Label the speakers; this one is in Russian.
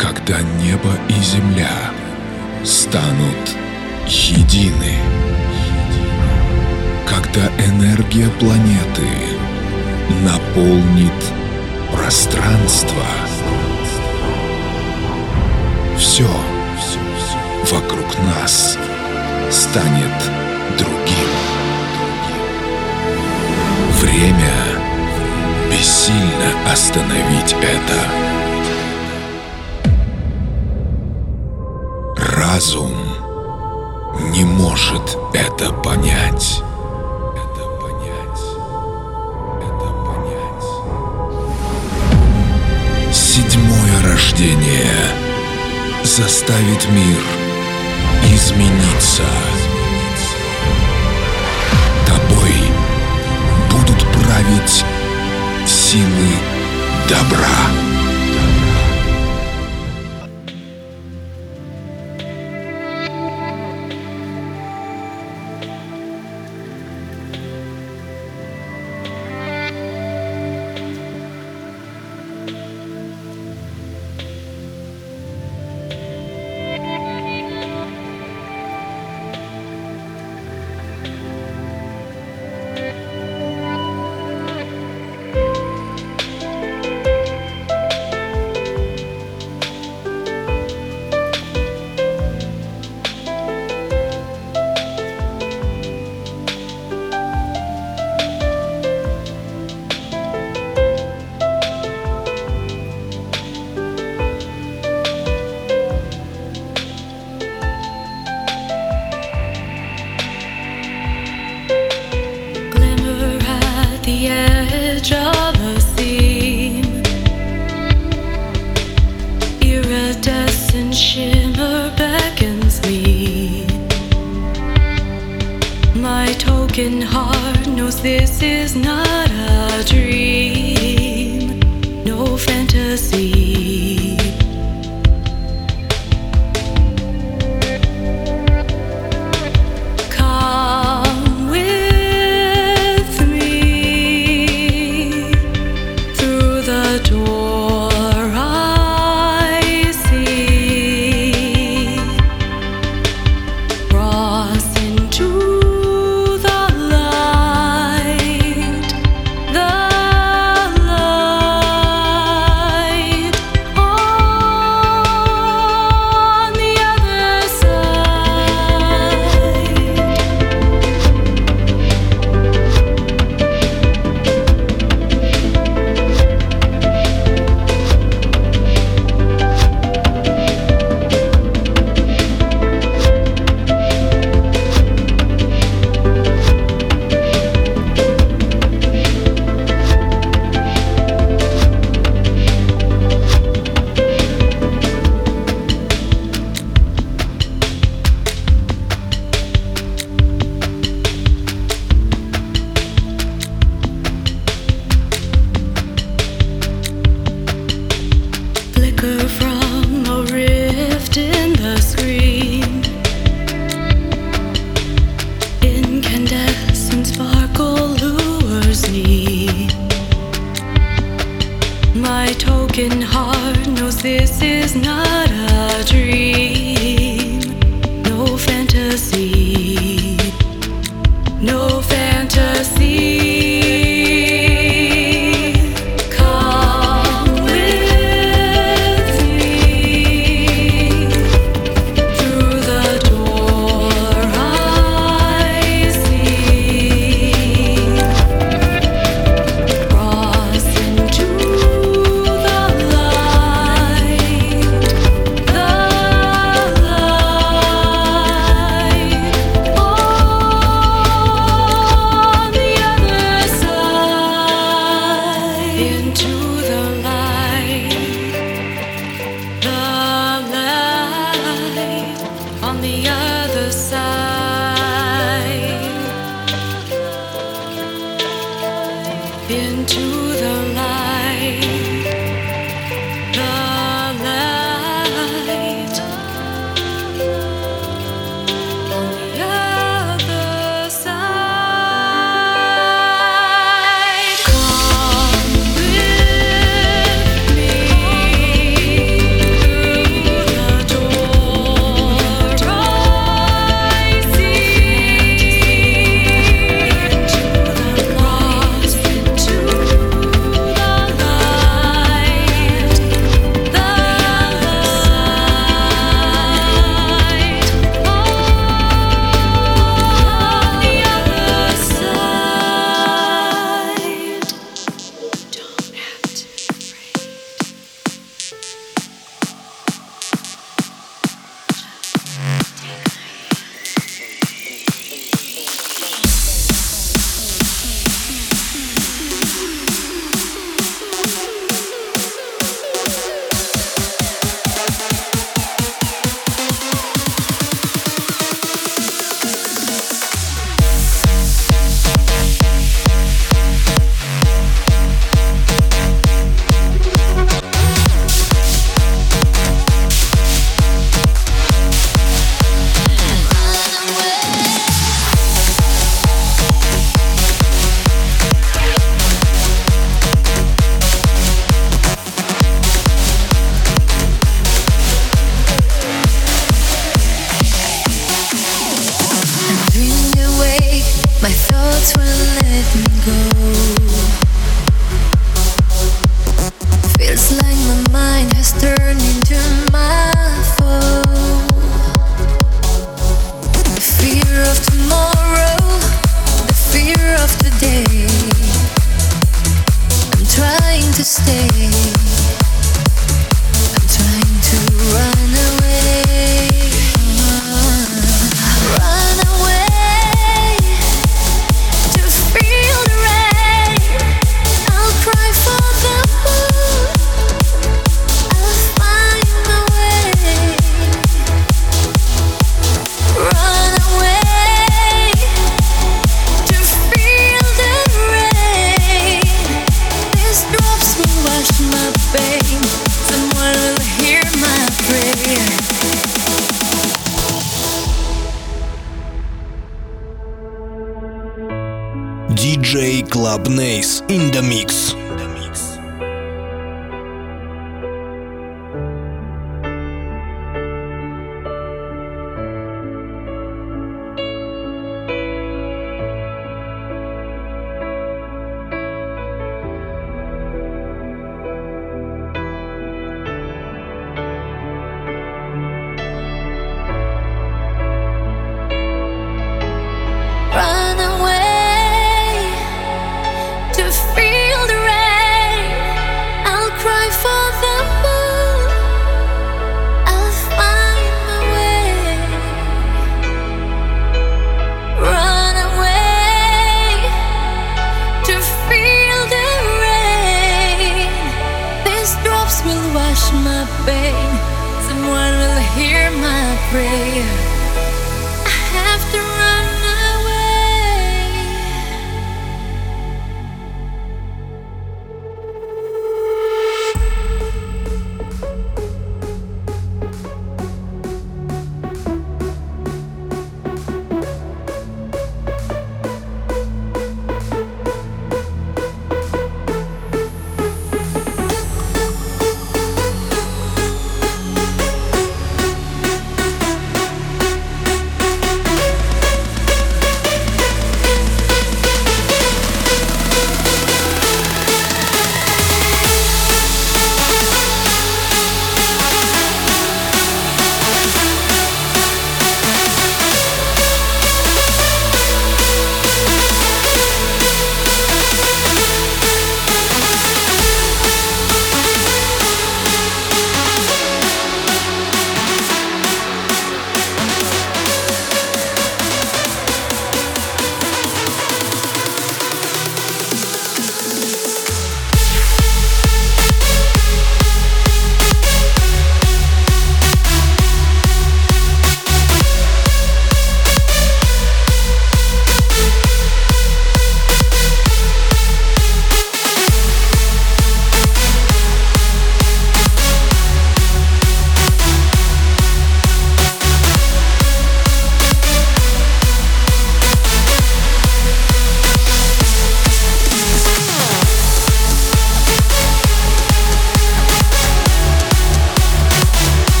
Speaker 1: когда небо и земля станут едины, когда энергия планеты наполнит пространство, все вокруг нас станет другим. Время бессильно остановить это. Разум не может это понять. Седьмое рождение заставит мир измениться. Тобой будут править силы добра.
Speaker 2: the edge of a seam. Iridescent shimmer beckons me. My token heart knows this is not. broken heart knows this is not a dream, no fantasy.